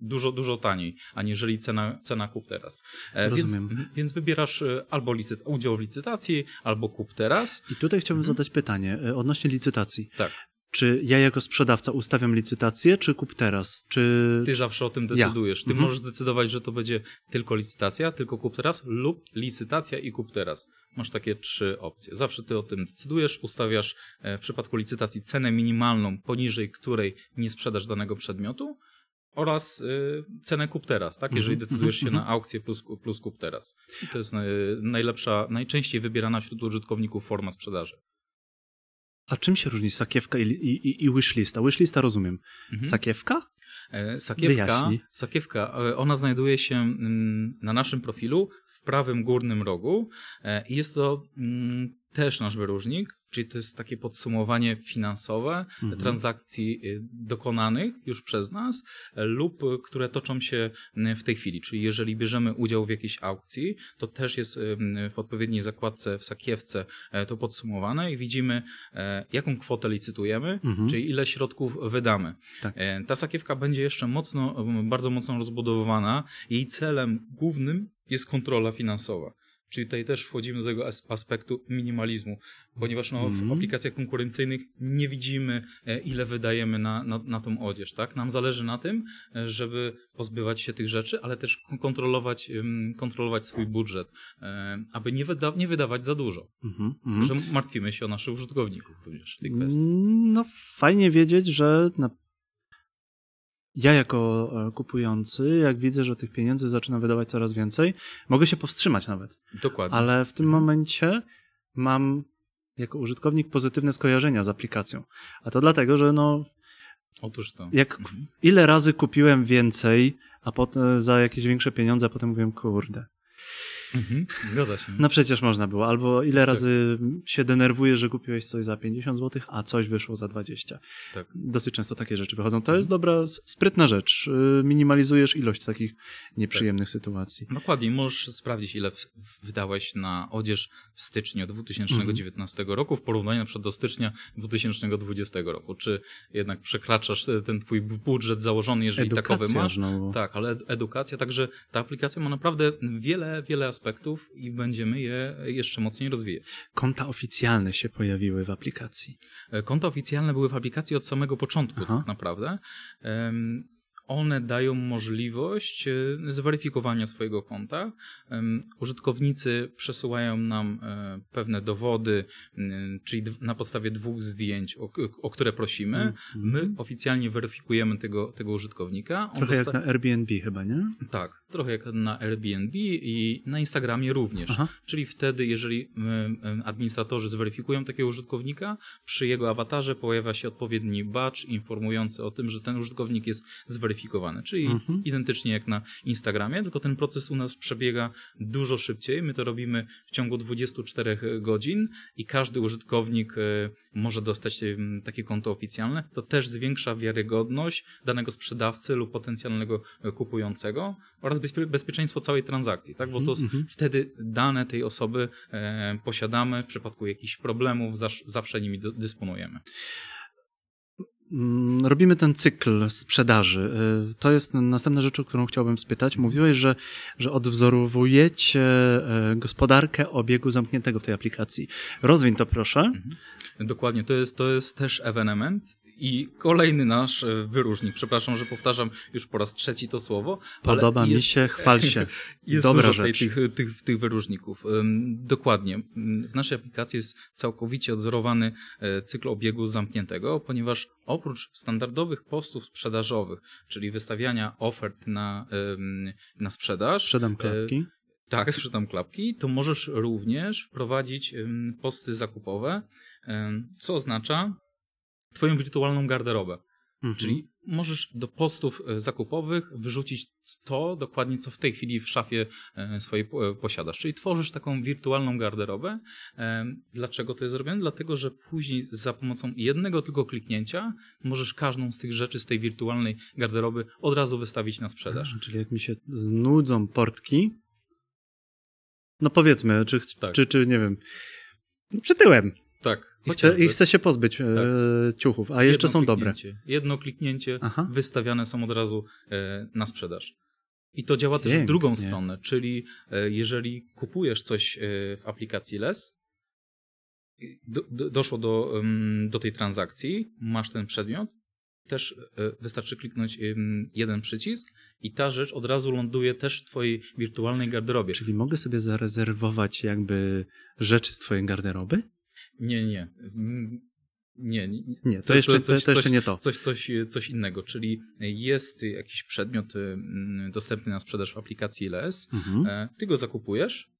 S2: dużo, dużo taniej, aniżeli cena, cena kup teraz.
S1: E, Rozumiem.
S2: Więc, więc wybierasz albo licyt, udział w licytacji, albo kup teraz.
S1: I tutaj chciałbym mhm. zadać pytanie odnośnie licytacji.
S2: Tak.
S1: Czy ja jako sprzedawca ustawiam licytację, czy kup teraz? Czy...
S2: Ty zawsze o tym decydujesz. Ja. Ty mhm. możesz zdecydować, że to będzie tylko licytacja, tylko kup teraz lub licytacja i kup teraz. Masz takie trzy opcje. Zawsze ty o tym decydujesz, ustawiasz e, w przypadku licytacji cenę minimalną, poniżej której nie sprzedasz danego przedmiotu oraz y, cenę kup teraz, tak? Jeżeli mhm, decydujesz się mhm, na aukcję plus, plus kup teraz. I to jest najlepsza, najczęściej wybierana wśród użytkowników forma sprzedaży.
S1: A czym się różni sakiewka i, i, i wishlista? Wishlista rozumiem. Mhm. Sakiewka?
S2: E, sakiewka, sakiewka, e, ona znajduje się mm, na naszym profilu w prawym górnym rogu e, i jest to mm, też nasz wyróżnik, czyli to jest takie podsumowanie finansowe
S1: Mhm.
S2: transakcji y, dokonanych już przez nas e, lub y, które toczą się y, w tej chwili. Czyli jeżeli bierzemy udział w jakiejś aukcji, to też jest w odpowiedniej zakładce w sakiewce e, to podsumowane i widzimy, e, jaką kwotę licytujemy,
S1: Mhm.
S2: czyli ile środków wydamy.
S1: Tak.
S2: Ta sakiewka będzie jeszcze mocno, bardzo mocno rozbudowywana. Jej celem głównym jest kontrola finansowa. Czyli tutaj też wchodzimy do tego as- aspektu minimalizmu, ponieważ no, w
S1: Mhm.
S2: aplikacjach konkurencyjnych nie widzimy, e, ile wydajemy na, na, na tą odzież. Tak? Nam zależy na tym, e, żeby pozbywać się tych rzeczy, ale też kon- kontrolować, kontrolować swój budżet, e, aby nie, wyda nie wydawać za dużo.
S1: Mhm. Mhm.
S2: Że martwimy się o naszych użytkowników również w tej kwestii.
S1: No, fajnie wiedzieć, że na... ja jako e, kupujący, jak widzę, że tych pieniędzy zaczynam wydawać coraz więcej, mogę się powstrzymać nawet.
S2: Dokładnie.
S1: Ale w tym
S2: Mhm.
S1: momencie mam jako użytkownik pozytywne skojarzenia z aplikacją. A to dlatego, że no,
S2: Otóż to.
S1: jak
S2: Mhm.
S1: ile razy kupiłem więcej, a potem za jakieś większe pieniądze, a potem mówiłem, kurde.
S2: Mhm. Zgadza się.
S1: No przecież można było. Albo ile
S2: Tak.
S1: razy się denerwujesz, że kupiłeś coś za 50 zł, a coś wyszło za 20.
S2: Tak.
S1: Dosyć często takie rzeczy wychodzą. To jest dobra, sprytna rzecz. Yy, Minimalizujesz ilość takich nieprzyjemnych sytuacji.
S2: Dokładnie, możesz sprawdzić, ile wydałeś na odzież w styczniu 2019 roku w porównaniu na przykład do stycznia 2020 roku. Czy jednak przekraczasz e, ten twój bu- budżet założony, jeżeli takowy
S1: Edukacja
S2: masz?
S1: znowu.
S2: Tak, ale ed- edukacja, także ta aplikacja ma naprawdę wiele, wiele aspektów i będziemy je jeszcze mocniej rozwijać.
S1: Konta oficjalne się pojawiły w aplikacji.
S2: E, Konta oficjalne były w aplikacji od samego początku,
S1: Aha.
S2: tak naprawdę. One dają możliwość e, zweryfikowania swojego konta. Użytkownicy przesyłają nam e, pewne dowody, czyli na podstawie dwóch zdjęć, o, o które prosimy.
S1: Mhm.
S2: My oficjalnie weryfikujemy tego, tego użytkownika. On
S1: Trochę jak
S2: dosta-
S1: na Airbnb chyba, nie?
S2: Tak, trochę jak na Airbnb i na Instagramie również.
S1: Aha.
S2: Czyli wtedy, jeżeli administratorzy zweryfikują takiego użytkownika, przy jego awatarze pojawia się odpowiedni badge informujący o tym, że ten użytkownik jest zweryfikowany. Czyli
S1: Mhm.
S2: identycznie jak na Instagramie, tylko ten proces u nas przebiega dużo szybciej. My to robimy w ciągu 24 godzin i każdy użytkownik y, może dostać takie konto oficjalne. To też zwiększa wiarygodność danego sprzedawcy lub potencjalnego y, kupującego oraz bezpie- bezpieczeństwo całej transakcji, tak? Bo to
S1: Mhm, mhm.
S2: wtedy dane tej osoby e, posiadamy, w przypadku jakichś problemów zawsze nimi dysponujemy.
S1: Mm, Robimy ten cykl sprzedaży. Y, To jest następna rzecz, o którą chciałbym spytać. Mówiłeś, że, że odwzorowujecie y, gospodarkę obiegu zamkniętego w tej aplikacji. Rozwiń to proszę.
S2: Dokładnie, to jest, to jest też ewenement. I kolejny nasz e, wyróżnik, przepraszam, że powtarzam już po raz trzeci to słowo.
S1: Podoba mi
S2: jest-
S1: się, chwal się.
S2: Jest
S1: Dobra
S2: dużo
S1: rzecz.
S2: tych, tych, tych wyróżników. Dokładnie. Ym, W naszej aplikacji jest całkowicie odzorowany e, cykl obiegu zamkniętego, ponieważ oprócz standardowych postów sprzedażowych, czyli wystawiania ofert na, na sprzedaż,
S1: Sprzedam klapki.
S2: tak, sprzedam klapki, to możesz również wprowadzić posty zakupowe, co oznacza twoją wirtualną garderobę.
S1: Mhm.
S2: Czyli możesz do postów e, zakupowych wyrzucić to dokładnie, co w tej chwili w szafie e, swojej po- posiadasz. Czyli tworzysz taką wirtualną garderobę. Dlaczego to jest zrobione? Dlatego, że później za pomocą jednego tylko kliknięcia możesz każdą z tych rzeczy z tej wirtualnej garderoby od razu wystawić na sprzedaż.
S1: Czyli jak mi się znudzą portki, no powiedzmy, czy,
S2: Tak.
S1: czy, czy nie wiem, przytyłem
S2: Tak.
S1: i chcę,
S2: chociażby.
S1: i chcę się pozbyć e, ciuchów, a jeszcze są dobre.
S2: Jedno kliknięcie,
S1: Aha.
S2: wystawiane są od razu e, na sprzedaż. I to działa też w
S1: Pięknie.
S2: drugą stronę, czyli e, jeżeli kupujesz coś w aplikacji LES, do, do, doszło do, do tej transakcji, masz ten przedmiot, też wystarczy kliknąć jeden przycisk i ta rzecz od razu ląduje też w twojej wirtualnej garderobie.
S1: Czyli mogę sobie zarezerwować jakby rzeczy z twojej garderoby?
S2: Nie, nie. Mm, Nie, nie, nie.
S1: To,
S2: To-
S1: jeszcze,
S2: to-
S1: to,
S2: coś-
S1: to jeszcze
S2: coś-
S1: nie to.
S2: Coś, coś, coś innego, czyli jest jakiś przedmiot mm, dostępny na sprzedaż w aplikacji LS,
S1: Mhm.
S2: e, ty go zakupujesz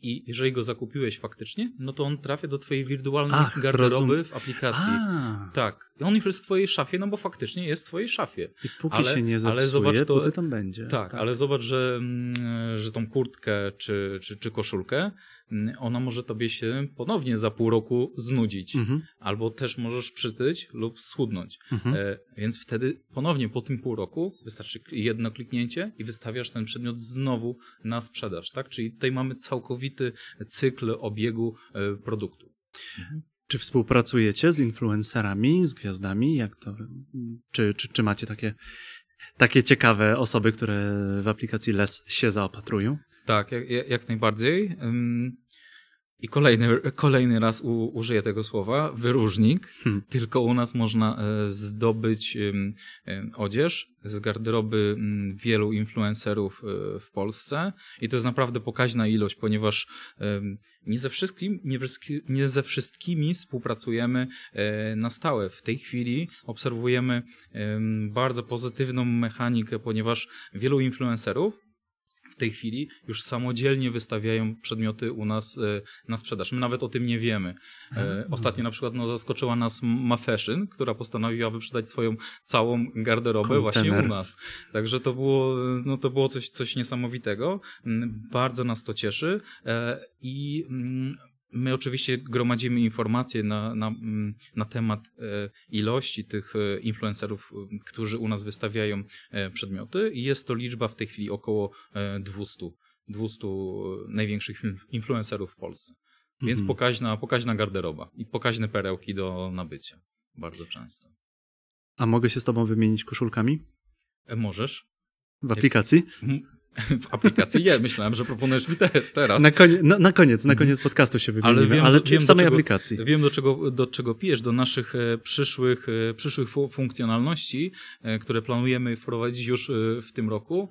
S2: i jeżeli go zakupiłeś faktycznie, no to on trafia do twojej wirtualnej
S1: Ach,
S2: garderoby
S1: rozum-
S2: w aplikacji.
S1: A,
S2: Tak. I on już jest w twojej szafie, no bo faktycznie jest w twojej szafie.
S1: i póki
S2: ale-
S1: się nie
S2: ale
S1: zepsuje,
S2: zobacz, to-
S1: póty tam będzie.
S2: Tak, ale zobacz, że, mm, że tą kurtkę czy, czy, czy koszulkę ona może tobie się ponownie za pół roku znudzić.
S1: Mhm.
S2: Albo też możesz przytyć lub schudnąć.
S1: Mhm.
S2: E, więc wtedy ponownie po tym pół roku wystarczy jedno kliknięcie i wystawiasz ten przedmiot znowu na sprzedaż. Tak? Czyli tutaj mamy całkowity cykl obiegu e, produktu.
S1: Czy współpracujecie z influencerami, z gwiazdami? Jak to, czy, czy, czy macie takie, takie ciekawe osoby, które w aplikacji LES się zaopatrują?
S2: Tak, jak, jak najbardziej. I kolejny, kolejny raz u, użyję tego słowa, wyróżnik.
S1: Hmm.
S2: Tylko u nas można e, zdobyć odzież z garderoby wielu influencerów e, w Polsce. I to jest naprawdę pokaźna ilość, ponieważ nie ze, wszystkim, nie, nie ze wszystkimi współpracujemy e, na stałe. W tej chwili obserwujemy bardzo pozytywną mechanikę, ponieważ wielu influencerów tej chwili już samodzielnie wystawiają przedmioty u nas e, na sprzedaż. My nawet o tym nie wiemy. E, Ostatnio na przykład no, zaskoczyła nas Ma Fashion, która postanowiła wyprzedać swoją całą garderobę właśnie
S1: Kontener.
S2: u nas. Także to było, no, to było coś, coś niesamowitego. Mm, Bardzo nas to cieszy e, i mm, My oczywiście gromadzimy informacje na, na, mm, na temat e, ilości tych e, influencerów, e, którzy u nas wystawiają przedmioty i jest to liczba w tej chwili około e, 200, 200 największych in- influencerów w Polsce. Więc
S1: Mhm.
S2: pokaźna, pokaźna garderoba i pokaźne perełki do nabycia. Bardzo często.
S1: A mogę się z tobą wymienić koszulkami
S2: Możesz?
S1: w aplikacji?
S2: W aplikacji je. Myślałem, że proponujesz mi te, teraz.
S1: Na, konie, na, na koniec, na koniec podcastu się wymienimy, ale,
S2: Ale wiem,
S1: czy
S2: wiem,
S1: w
S2: do
S1: samej
S2: czego-
S1: aplikacji?
S2: Wiem, do czego, do czego pijesz, do naszych e, przyszłych, e, przyszłych fu- funkcjonalności, e, które planujemy wprowadzić już w tym roku.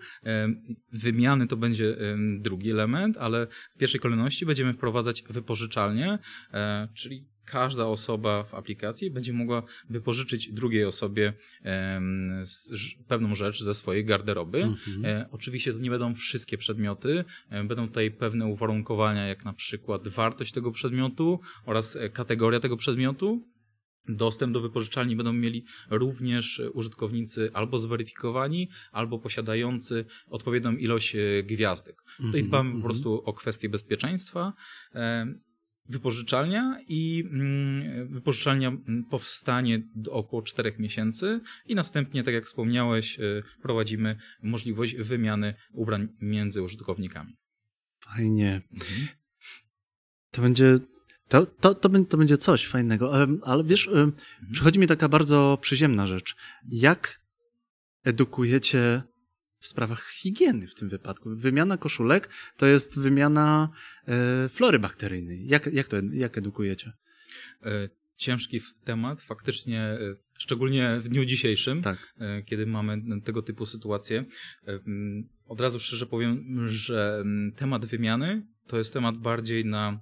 S2: Wymiany to będzie drugi element, ale w pierwszej kolejności będziemy wprowadzać wypożyczalnie, czyli każda osoba w aplikacji będzie mogła wypożyczyć drugiej osobie pewną rzecz ze swojej garderoby.
S1: Mhm.
S2: E, oczywiście to nie będą wszystkie przedmioty, e, będą tutaj pewne uwarunkowania, jak na przykład wartość tego przedmiotu oraz e, kategoria tego przedmiotu. Dostęp do wypożyczalni będą mieli również użytkownicy albo zweryfikowani, albo posiadający odpowiednią ilość gwiazdek. Tutaj
S1: Mhm,
S2: dbamy po
S1: mhm.
S2: prostu o kwestie bezpieczeństwa. Wypożyczalnia i mm, wypożyczalnia mm, powstanie około 4 miesięcy i następnie, tak jak wspomniałeś, e, prowadzimy możliwość wymiany ubrań między użytkownikami.
S1: Fajnie. To będzie, to, to, to, będzie, to będzie coś fajnego. Ale wiesz, em, przychodzi mi taka bardzo przyziemna rzecz. Jak edukujecie w sprawach higieny w tym wypadku? Wymiana koszulek to jest wymiana e, flory bakteryjnej. Jak, jak to jak edukujecie?
S2: E, Ciężki temat, faktycznie, e, szczególnie w dniu dzisiejszym,
S1: Tak.
S2: e, kiedy mamy tego typu sytuacje. E, Od razu szczerze powiem, że temat wymiany to jest temat bardziej na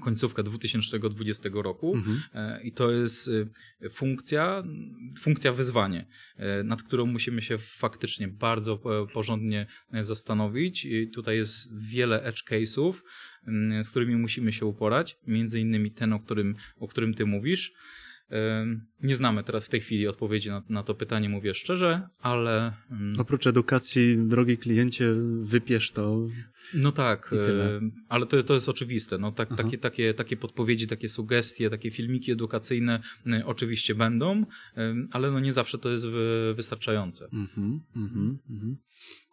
S2: końcówkę 2020 roku.
S1: Mhm.
S2: E, I to jest y, funkcja, funkcja wyzwanie, e, nad którą musimy się faktycznie bardzo e, porządnie zastanowić. I tutaj jest wiele edge case'ów, mm, z którymi musimy się uporać, między innymi ten, o którym, o którym ty mówisz. Nie znamy teraz w tej chwili odpowiedzi na, na to pytanie, mówię szczerze, ale
S1: Oprócz edukacji, drogi kliencie, wypiesz to.
S2: No tak, ale to jest, to jest oczywiste. No, tak,
S1: Aha.
S2: takie, takie, takie podpowiedzi, takie sugestie, takie filmiki edukacyjne oczywiście będą, ale no nie zawsze to jest wy- wystarczające.
S1: Mhm, mhm, mhm.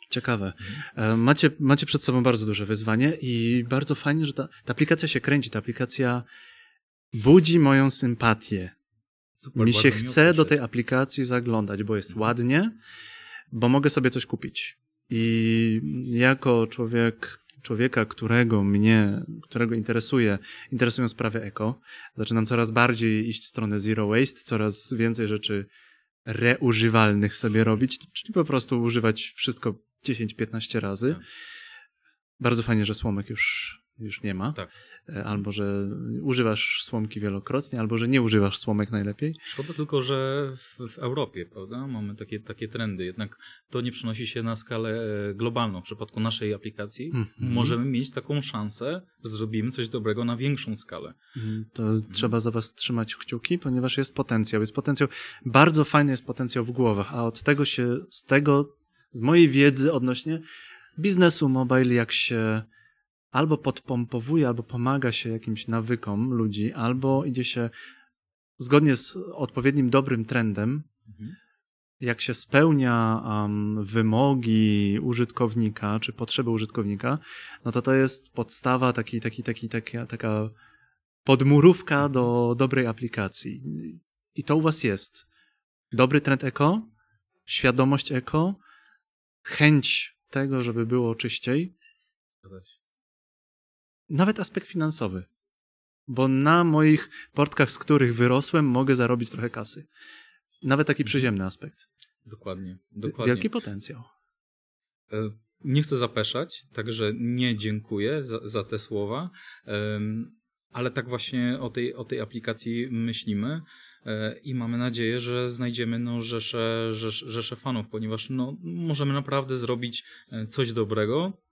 S1: Ciekawe. E, Macie, macie przed sobą bardzo duże wyzwanie i bardzo fajnie, że ta, ta aplikacja się kręci. Ta aplikacja budzi moją sympatię.
S2: Super,
S1: Mi się chce do tej aplikacji zaglądać, bo jest ładnie, bo mogę sobie coś kupić. I jako człowiek, człowieka, którego mnie, którego interesuje, interesują sprawy eko, zaczynam coraz bardziej iść w stronę zero waste, coraz więcej rzeczy reużywalnych sobie robić, czyli po prostu używać wszystko 10-15 razy.
S2: Tak.
S1: Bardzo fajnie, że słomek już, już nie ma.
S2: Tak.
S1: E, Albo, że używasz słomki wielokrotnie, albo, że nie używasz słomek najlepiej.
S2: Szkoda tylko, że w, w Europie, prawda, mamy takie, takie trendy, jednak to nie przenosi się na skalę e, globalną. W przypadku naszej aplikacji
S1: Mhm.
S2: możemy mieć taką szansę, że zrobimy coś dobrego na większą skalę.
S1: Mm, To trzeba za was trzymać kciuki, ponieważ jest potencjał. Jest potencjał, bardzo fajny jest potencjał w głowach, a od tego się, z tego, z mojej wiedzy odnośnie biznesu mobile, jak się albo podpompowuje, albo pomaga się jakimś nawykom ludzi, albo idzie się zgodnie z odpowiednim dobrym trendem, mhm. jak się spełnia um, wymogi użytkownika, czy potrzeby użytkownika, no to to jest podstawa, taki, taki, taki, taka, taka podmurówka do dobrej aplikacji. I to u was jest. Dobry trend eko, świadomość eko, chęć tego, żeby było czyściej. Nawet aspekt finansowy. Bo na moich portkach, z których wyrosłem, mogę zarobić trochę kasy. Nawet taki przyziemny aspekt.
S2: Dokładnie. dokładnie.
S1: Wielki potencjał.
S2: E, nie chcę zapeszać, także nie dziękuję za, za te słowa, ale tak właśnie o tej, o tej aplikacji myślimy. E, i mamy nadzieję, że znajdziemy no, rzesze, rzesze, rzesze fanów, ponieważ no, możemy naprawdę zrobić e, coś dobrego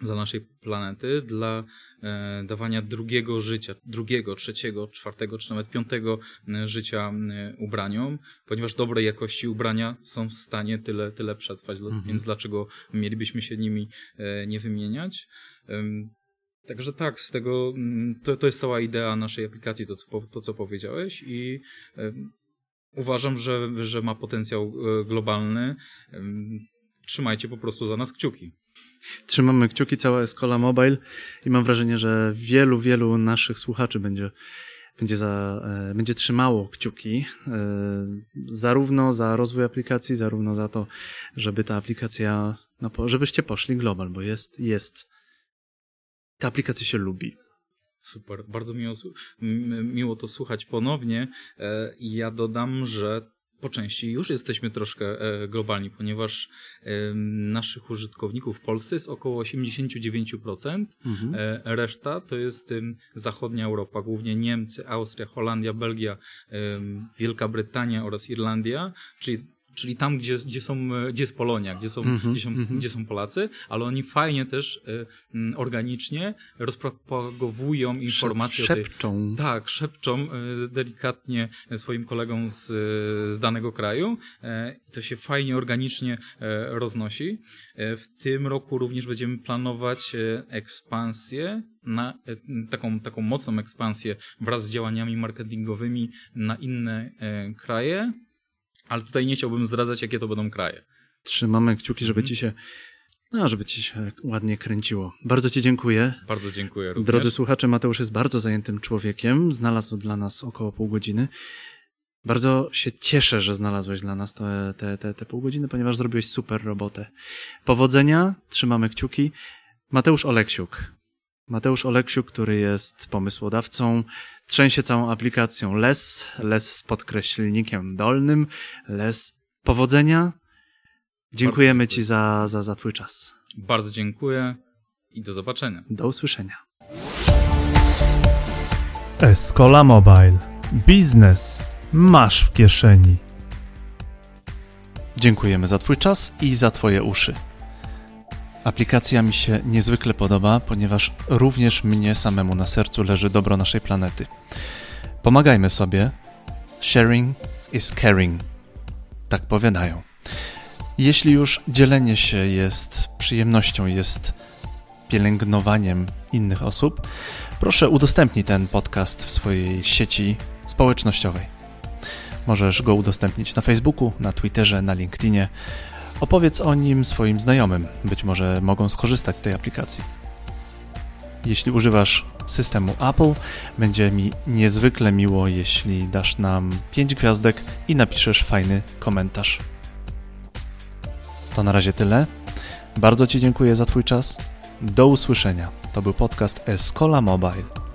S2: dla naszej planety, dla e, dawania drugiego życia, drugiego, trzeciego, czwartego, czy nawet piątego e, życia e, ubraniom, ponieważ dobrej jakości ubrania są w stanie tyle, tyle przetrwać, mhm. więc dlaczego mielibyśmy się nimi e, nie wymieniać? Także tak, z tego to, to jest cała idea naszej aplikacji, to co, to, co powiedziałeś i uważam, że, że ma potencjał e, globalny. Trzymajcie po prostu za nas kciuki.
S1: Trzymamy kciuki, cała Escola Mobile i mam wrażenie, że wielu, wielu naszych słuchaczy będzie, będzie, za, e, będzie trzymało kciuki e, zarówno za rozwój aplikacji, zarówno za to, żeby ta aplikacja, no, żebyście poszli global, bo jest, jest ta aplikacja się lubi.
S2: Super, bardzo miło, miło to słuchać ponownie. E, ja dodam, że po części już jesteśmy troszkę e, globalni, ponieważ naszych użytkowników w Polsce jest około 89%. Mhm. E, reszta to jest zachodnia Europa, głównie Niemcy, Austria, Holandia, Belgia, Wielka Brytania oraz Irlandia, czyli czyli tam, gdzie, gdzie, są, gdzie jest Polonia, gdzie są, mm -hmm, gdzie, są, mm -hmm. gdzie są Polacy, ale oni fajnie też y, organicznie rozpropagowują informacje
S1: szepczą.
S2: o tej... Tak, szepczą y, delikatnie swoim kolegom z, z danego kraju. Y, to się fajnie, organicznie roznosi. W tym roku również będziemy planować ekspansję na taką, taką mocną ekspansję wraz z działaniami marketingowymi na inne kraje ale tutaj nie chciałbym zdradzać, jakie to będą kraje.
S1: Trzymamy kciuki, żeby mhm. ci się no, żeby ci się ładnie kręciło. Bardzo ci dziękuję.
S2: Bardzo dziękuję również.
S1: Drodzy słuchacze, Mateusz jest bardzo zajętym człowiekiem. Znalazł dla nas około pół godziny. Bardzo się cieszę, że znalazłeś dla nas te, te, te, te pół godziny, ponieważ zrobiłeś super robotę. Powodzenia, trzymamy kciuki. Mateusz Oleksiuk. Mateusz Oleksiuk, który jest pomysłodawcą, trzęsie całą aplikacją LES, LES z podkreślnikiem dolnym, LES. Powodzenia. Dziękujemy Ci za, za, za Twój czas.
S2: Bardzo dziękuję i do zobaczenia.
S1: Do usłyszenia.
S3: Escola Mobile. Biznes masz w kieszeni.
S1: Dziękujemy za Twój czas i za Twoje uszy. Aplikacja mi się niezwykle podoba, ponieważ również mnie samemu na sercu leży dobro naszej planety. Pomagajmy sobie. Sharing is caring. Tak powiadają. Jeśli już dzielenie się jest przyjemnością, jest pielęgnowaniem innych osób, proszę udostępnij ten podcast w swojej sieci społecznościowej. Możesz go udostępnić na Facebooku, na Twitterze, na LinkedInie Opowiedz o nim swoim znajomym, być może mogą skorzystać z tej aplikacji. Jeśli używasz systemu Apple, będzie mi niezwykle miło, jeśli dasz nam 5 gwiazdek i napiszesz fajny komentarz. To na razie tyle. Bardzo Ci dziękuję za Twój czas. Do usłyszenia. To był podcast Escola Mobile.